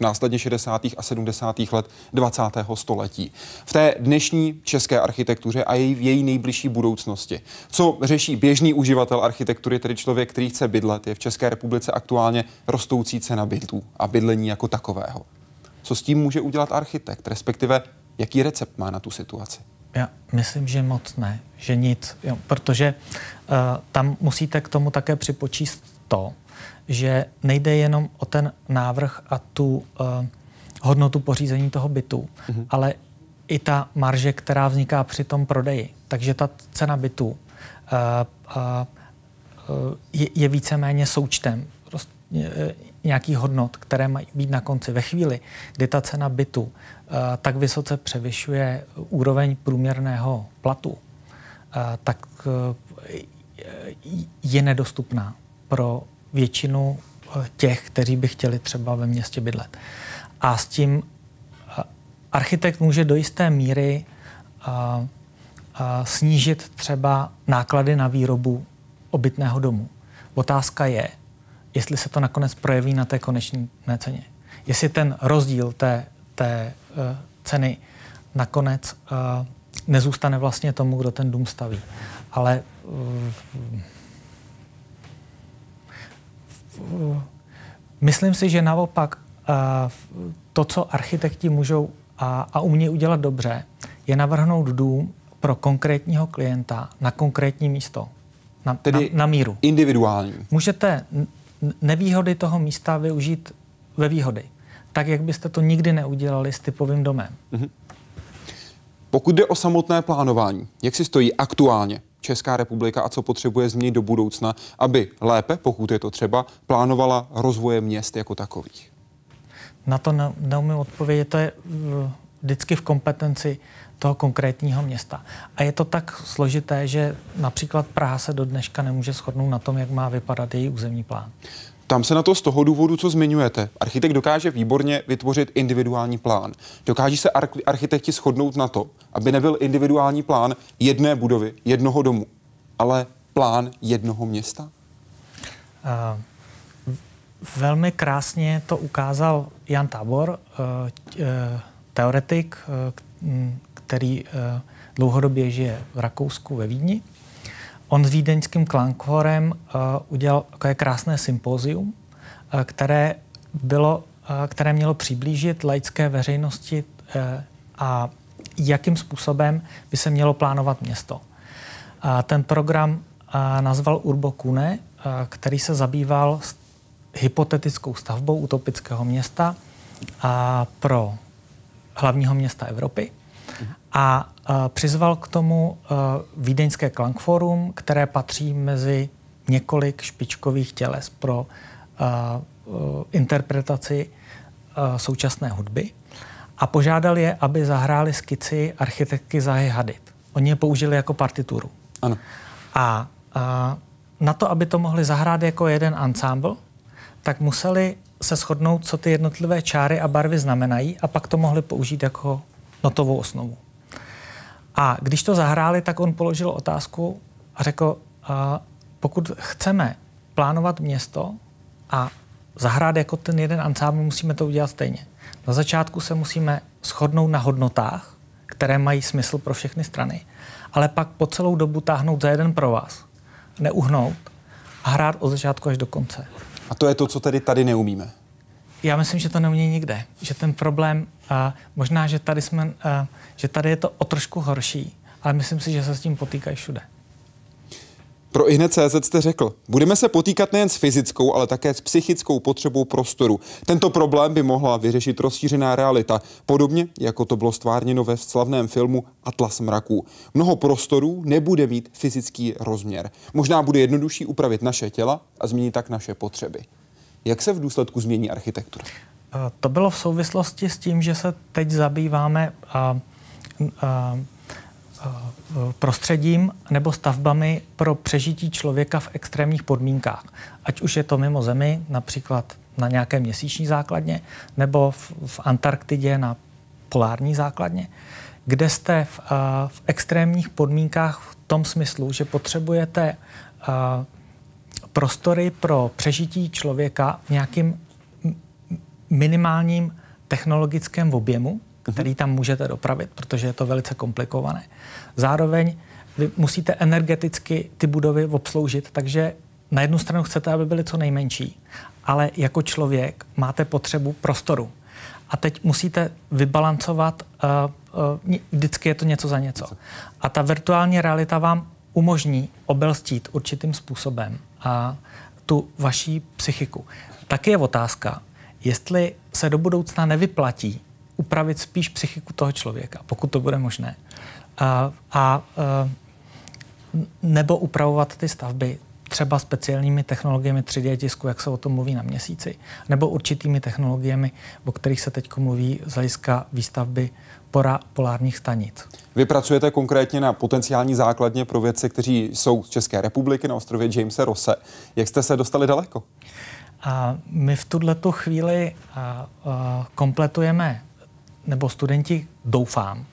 následně 60. a 70. let 20. století. V té dnešní české architektuře a její, její nejbližší budoucnosti. Co řeší běžný uživatel architektury, tedy člověk, který chce bydlet, je v České republice aktuálně rostoucí cena bytů a bydlení jako takového. Co s tím může udělat architekt, respektive jaký recept má na tu situaci? Já myslím, že moc ne, že nic, jo, protože uh, tam musíte k tomu také připočíst to, že nejde jenom o ten návrh a tu uh, hodnotu pořízení toho bytu, mm-hmm. ale i ta marže, která vzniká při tom prodeji. Takže ta cena bytu uh, uh, je, je víceméně součtem. Prostě, nějakých hodnot, které mají být na konci. Ve chvíli, kdy ta cena bytu tak vysoce převyšuje úroveň průměrného platu, tak je nedostupná pro většinu těch, kteří by chtěli třeba ve městě bydlet. A s tím architekt může do jisté míry a snížit třeba náklady na výrobu obytného domu. Otázka je, jestli se to nakonec projeví na té konečné ceně. Jestli ten rozdíl té, té uh, ceny nakonec uh, nezůstane vlastně tomu, kdo ten dům staví. Ale uh, myslím si, že naopak to, co architekti můžou a, a umějí udělat dobře, je navrhnout dům pro konkrétního klienta na konkrétní místo. Na, Tedy na, na míru. Individuální. Můžete nevýhody toho místa využít ve výhody. Tak, jak byste to nikdy neudělali s typovým domem. Mm-hmm. Pokud jde o samotné plánování, jak si stojí aktuálně Česká republika a co potřebuje změnit do budoucna, aby lépe, pokud je to třeba, plánovala rozvoje měst jako takových? Na to ne, neumím odpovědět. To je vždycky v kompetenci toho konkrétního města. A je to tak složité, že například Praha se do dneška nemůže shodnout na tom, jak má vypadat její územní plán. Tam se na to z toho důvodu, co zmiňujete. Architekt dokáže výborně vytvořit individuální plán. Dokáží se architekti shodnout na to, aby nebyl individuální plán jedné budovy, jednoho domu, ale plán jednoho města? Uh, velmi krásně to ukázal Jan Tábor, uh, uh, teoretik, uh, který uh, dlouhodobě žije v Rakousku ve Vídni. On s vídeňským klankvorem uh, udělal takové krásné sympózium, uh, které, bylo, uh, které mělo přiblížit laické veřejnosti uh, a jakým způsobem by se mělo plánovat město. Uh, ten program uh, nazval Urbo Kune, uh, který se zabýval hypotetickou stavbou utopického města a pro hlavního města Evropy. A přizval k tomu Vídeňské Klangforum, které patří mezi několik špičkových těles pro interpretaci současné hudby a požádal je, aby zahráli skici architektky Zahy Hadid. Oni je použili jako partituru. Ano. A, a na to, aby to mohli zahrát jako jeden ensemble, tak museli se shodnout, co ty jednotlivé čáry a barvy znamenají a pak to mohli použít jako notovou osnovu. A když to zahráli, tak on položil otázku a řekl, a pokud chceme plánovat město a zahrát jako ten jeden ansábl, musíme to udělat stejně. Na začátku se musíme shodnout na hodnotách, které mají smysl pro všechny strany, ale pak po celou dobu táhnout za jeden pro vás, neuhnout a hrát od začátku až do konce. A to je to, co tedy tady neumíme. Já myslím, že to neumí nikde. Že ten problém, a možná, že tady, jsme, a, že tady je to o trošku horší, ale myslím si, že se s tím potýkají všude. Pro CZ jste řekl, budeme se potýkat nejen s fyzickou, ale také s psychickou potřebou prostoru. Tento problém by mohla vyřešit rozšířená realita, podobně jako to bylo stvárněno ve slavném filmu Atlas mraků. Mnoho prostorů nebude mít fyzický rozměr. Možná bude jednodušší upravit naše těla a změnit tak naše potřeby. Jak se v důsledku změní architektura? To bylo v souvislosti s tím, že se teď zabýváme a, a, prostředím nebo stavbami pro přežití člověka v extrémních podmínkách. Ať už je to mimo Zemi, například na nějaké měsíční základně, nebo v, v Antarktidě na polární základně, kde jste v, v extrémních podmínkách v tom smyslu, že potřebujete prostory pro přežití člověka v nějakým minimálním technologickém objemu, který tam můžete dopravit, protože je to velice komplikované. Zároveň vy musíte energeticky ty budovy obsloužit, takže na jednu stranu chcete, aby byly co nejmenší, ale jako člověk máte potřebu prostoru. A teď musíte vybalancovat, uh, uh, vždycky je to něco za něco. A ta virtuální realita vám umožní obelstít určitým způsobem a tu vaší psychiku. Taky je otázka, jestli se do budoucna nevyplatí upravit spíš psychiku toho člověka, pokud to bude možné. A, a nebo upravovat ty stavby třeba speciálními technologiemi 3D tisku, jak se o tom mluví na měsíci, nebo určitými technologiemi, o kterých se teď mluví z hlediska výstavby pora polárních stanic. Vy pracujete konkrétně na potenciální základně pro vědce, kteří jsou z České republiky na ostrově Jamesa Rosse. Jak jste se dostali daleko? A my v tuto chvíli a, a, kompletujeme, nebo studenti doufám,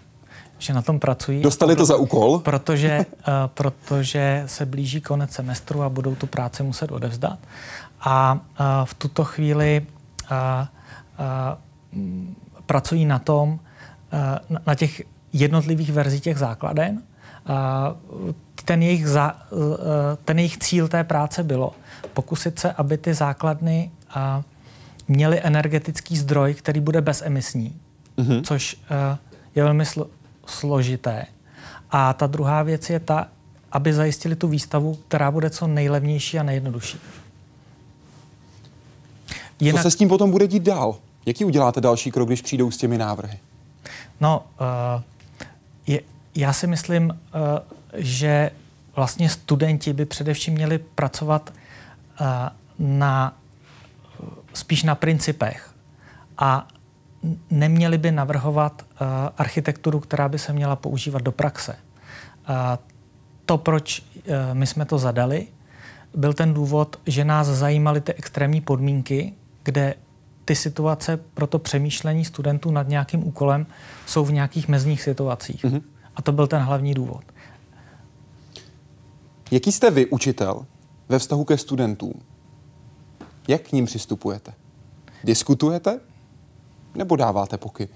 že na tom pracují. Dostali to za úkol? Protože, a, protože se blíží konec semestru a budou tu práci muset odevzdat. A, a v tuto chvíli a, a, pracují na tom, na těch jednotlivých verzí těch základen. Ten jejich, za, ten jejich cíl té práce bylo pokusit se, aby ty základny a, měly energetický zdroj, který bude bezemisní, mm-hmm. což je velmi slo, složité. A ta druhá věc je ta, aby zajistili tu výstavu, která bude co nejlevnější a nejjednodušší. Jinak... Co se s tím potom bude dít dál? Jaký uděláte další krok, když přijdou s těmi návrhy? No, uh, je, já si myslím, uh, že vlastně studenti by především měli pracovat uh, na, spíš na principech a neměli by navrhovat uh, architekturu, která by se měla používat do praxe. Uh, to, proč uh, my jsme to zadali, byl ten důvod, že nás zajímaly ty extrémní podmínky, kde ty situace pro to přemýšlení studentů nad nějakým úkolem jsou v nějakých mezních situacích. Mm-hmm. A to byl ten hlavní důvod. Jaký jste vy učitel ve vztahu ke studentům? Jak k ním přistupujete? Diskutujete nebo dáváte pokyny?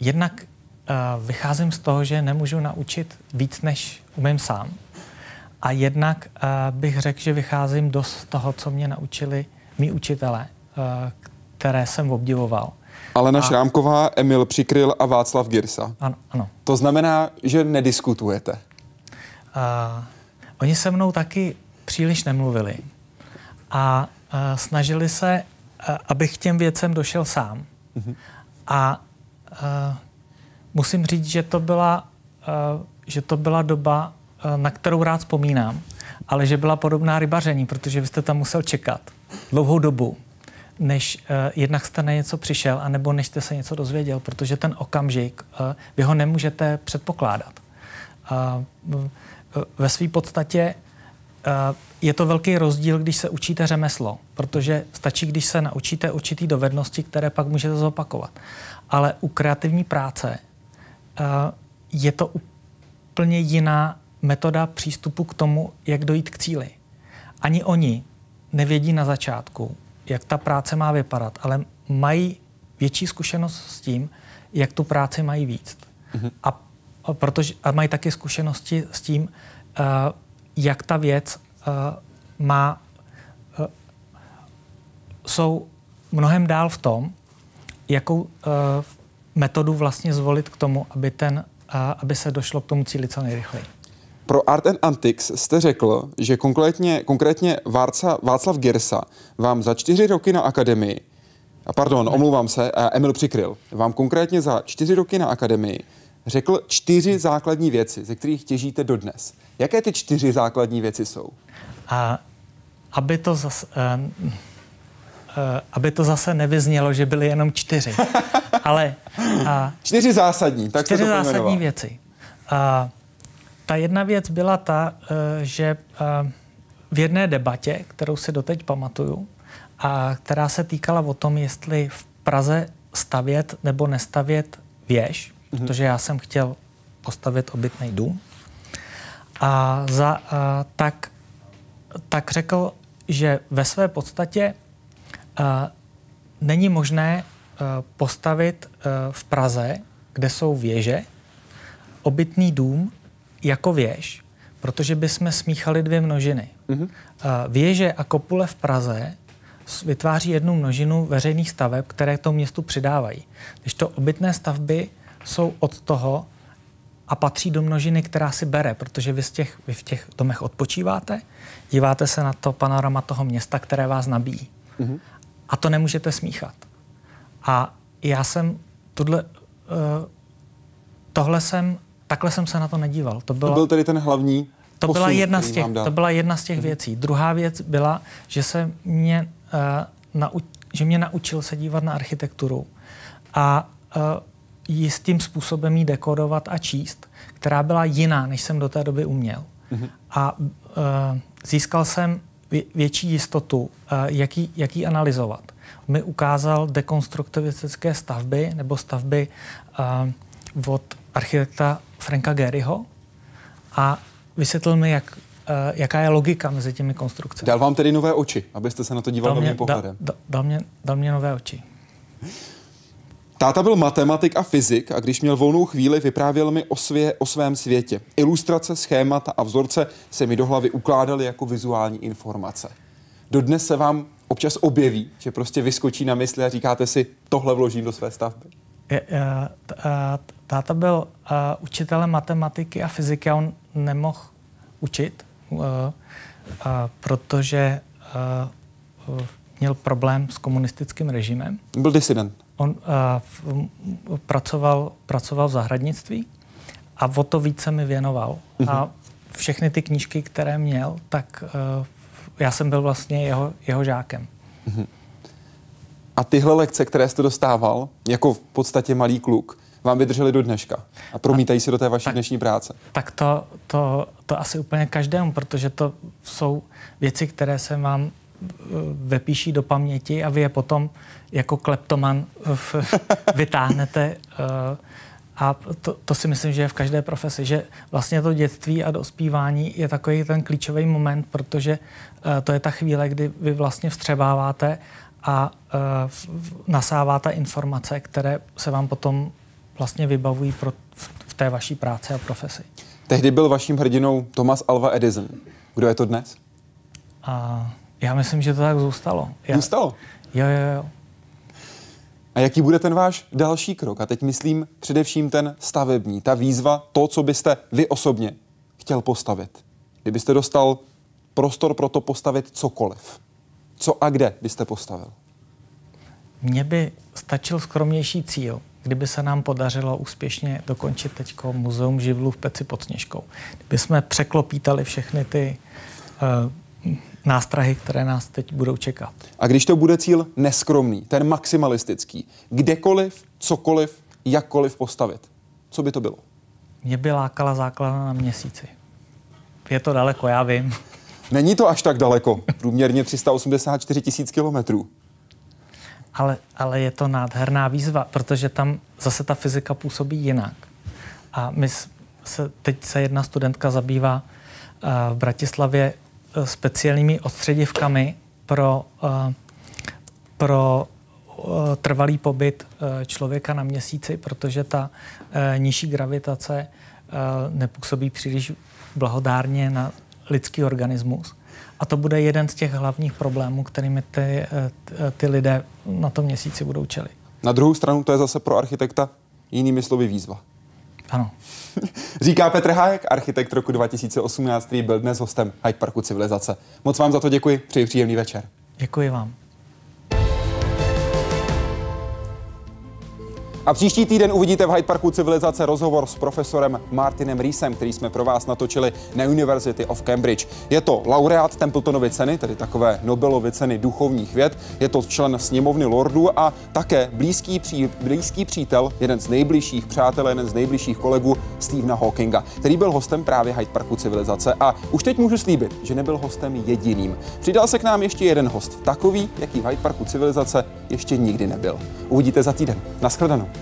Jednak uh, vycházím z toho, že nemůžu naučit víc, než umím sám. A jednak uh, bych řekl, že vycházím dost z toho, co mě naučili mý učitelé, uh, které jsem obdivoval. Alena a... Šrámková, Emil Přikryl a Václav Girsa. Ano. ano. To znamená, že nediskutujete. Uh, oni se mnou taky příliš nemluvili. A uh, snažili se, uh, abych k těm věcem došel sám. Uh-huh. A uh, musím říct, že to byla, uh, že to byla doba, uh, na kterou rád vzpomínám, ale že byla podobná rybaření, protože vy jste tam musel čekat dlouhou dobu než uh, jednak jste na něco přišel, anebo než jste se něco dozvěděl, protože ten okamžik, uh, vy ho nemůžete předpokládat. Uh, ve své podstatě uh, je to velký rozdíl, když se učíte řemeslo, protože stačí, když se naučíte určitý dovednosti, které pak můžete zopakovat. Ale u kreativní práce uh, je to úplně jiná metoda přístupu k tomu, jak dojít k cíli. Ani oni nevědí na začátku, jak ta práce má vypadat, ale mají větší zkušenost s tím, jak tu práci mají víc. Mm-hmm. A, a, protože, a mají taky zkušenosti s tím, uh, jak ta věc uh, má, uh, jsou mnohem dál v tom, jakou uh, metodu vlastně zvolit k tomu, aby, ten, uh, aby se došlo k tomu cíli co nejrychleji. Pro Art and Antics jste řekl, že konkrétně, konkrétně Várca, Václav Girsa vám za čtyři roky na akademii, a pardon, omlouvám se, Emil Přikryl, vám konkrétně za čtyři roky na akademii řekl čtyři základní věci, ze kterých těžíte dodnes. Jaké ty čtyři základní věci jsou? A aby to zase... Uh, uh, aby to zase nevyznělo, že byly jenom čtyři. [LAUGHS] Ale... Uh, čtyři zásadní, tak čtyři se to zásadní věci. Uh, ta jedna věc byla ta, eh, že eh, v jedné debatě, kterou si doteď pamatuju, a která se týkala o tom, jestli v Praze stavět nebo nestavět věž, mm-hmm. protože já jsem chtěl postavit obytný dům. A, za, a tak, tak řekl, že ve své podstatě a, není možné a, postavit a, v Praze, kde jsou věže, obytný dům, jako věž, protože bychom smíchali dvě množiny. Mm-hmm. Věže a kopule v Praze vytváří jednu množinu veřejných staveb, které tomu městu přidávají. Když to obytné stavby jsou od toho a patří do množiny, která si bere, protože vy, z těch, vy v těch domech odpočíváte, díváte se na to panorama toho města, které vás nabíjí. Mm-hmm. A to nemůžete smíchat. A já jsem tohle, uh, tohle jsem takhle jsem se na to nedíval. To, bylo, to byl tedy ten hlavní to to byla posun, jedna z těch, to byla jedna z těch věcí. Druhá věc byla, že se mě, uh, nau, že mě naučil se dívat na architekturu a uh, jistým způsobem ji dekodovat a číst, která byla jiná, než jsem do té doby uměl. A uh, získal jsem vě- větší jistotu, uh, jaký, jaký analyzovat. Mi ukázal dekonstruktivistické stavby nebo stavby uh, od architekta Franka Gehryho a vysvětlil mi, jak, uh, jaká je logika mezi těmi konstrukcemi. Dal vám tedy nové oči, abyste se na to díval novým pohledem. dal, dal, mě, dal mě nové oči. Táta byl matematik a fyzik a když měl volnou chvíli, vyprávěl mi o, svě, o svém světě. Ilustrace, schémata a vzorce se mi do hlavy ukládaly jako vizuální informace. Dodnes se vám občas objeví, že prostě vyskočí na mysli a říkáte si, tohle vložím do své stavby. Eh, eh, Táta byl uh, učitelem matematiky a fyziky a on nemohl učit, protože měl problém s komunistickým režimem. Byl disident. On pracoval, pracoval v zahradnictví a o to více mi věnoval. A všechny ty knížky, které měl, tak já jsem byl vlastně jeho, jeho žákem. A tyhle lekce, které jste dostával, jako v podstatě malý kluk, vám vydržely do dneška a promítají se do té vaší dnešní práce. Tak to, to, to asi úplně každému, protože to jsou věci, které se vám eh, vepíší do paměti a vy je potom jako kleptoman v, [LAUGHS] vytáhnete. eh, A to, to si myslím, že je v každé profesi, že vlastně to dětství a dospívání je takový ten klíčový moment, protože eh, to je ta chvíle, kdy vy vlastně vstřebáváte a v- v- nasáváte informace, které se vám potom vlastně vybavují pro, v, v té vaší práci a profesi. Tehdy byl vaším hrdinou Thomas Alva Edison. Kdo je to dnes? A já myslím, že to tak zůstalo. Já, Zůstalo. Jo, jo, jo. A jaký bude ten váš další krok? A teď myslím především ten stavební, ta výzva, to, co byste vy osobně chtěl postavit. Kdybyste dostal prostor pro to postavit cokoliv. Co a kde byste postavil? Mně by stačil skromnější cíl, kdyby se nám podařilo úspěšně dokončit teď muzeum živlů v Peci pod Sněžkou. Kdyby jsme překlopítali všechny ty uh, nástrahy, které nás teď budou čekat. A když to bude cíl neskromný, ten maximalistický, kdekoliv, cokoliv, jakkoliv postavit, co by to bylo? Mě by lákala základna na měsíci. Je to daleko, já vím. Není to až tak daleko, průměrně 384 tisíc kilometrů. Ale, ale je to nádherná výzva, protože tam zase ta fyzika působí jinak. A my se, teď se jedna studentka zabývá uh, v Bratislavě uh, speciálními odstředivkami pro, uh, pro trvalý pobyt člověka na měsíci, protože ta nižší gravitace nepůsobí příliš blahodárně na lidský organismus. A to bude jeden z těch hlavních problémů, kterými ty, eh, eh, ty lidé na tom měsíci budou čelit. Na druhou stranu to je zase pro architekta jinými slovy výzva. Ano. [LAUGHS] Říká Petr Hájek, architekt roku 2018, který byl dnes hostem Hyde Parku Civilizace. Moc vám za to děkuji, přeji příjemný večer. Děkuji vám. A příští týden uvidíte v Hyde Parku Civilizace rozhovor s profesorem Martinem Reesem, který jsme pro vás natočili na University of Cambridge. Je to laureát Templetonovy ceny, tedy takové Nobelovy ceny duchovních věd, je to člen sněmovny lordů a také blízký, pří, blízký přítel, jeden z nejbližších přátel, jeden z nejbližších kolegů Stephena Hawkinga, který byl hostem právě Hyde Parku Civilizace a už teď můžu slíbit, že nebyl hostem jediným. Přidal se k nám ještě jeden host, takový, jaký v Hyde Parku Civilizace ještě nikdy nebyl. Uvidíte za týden. Naschledanou.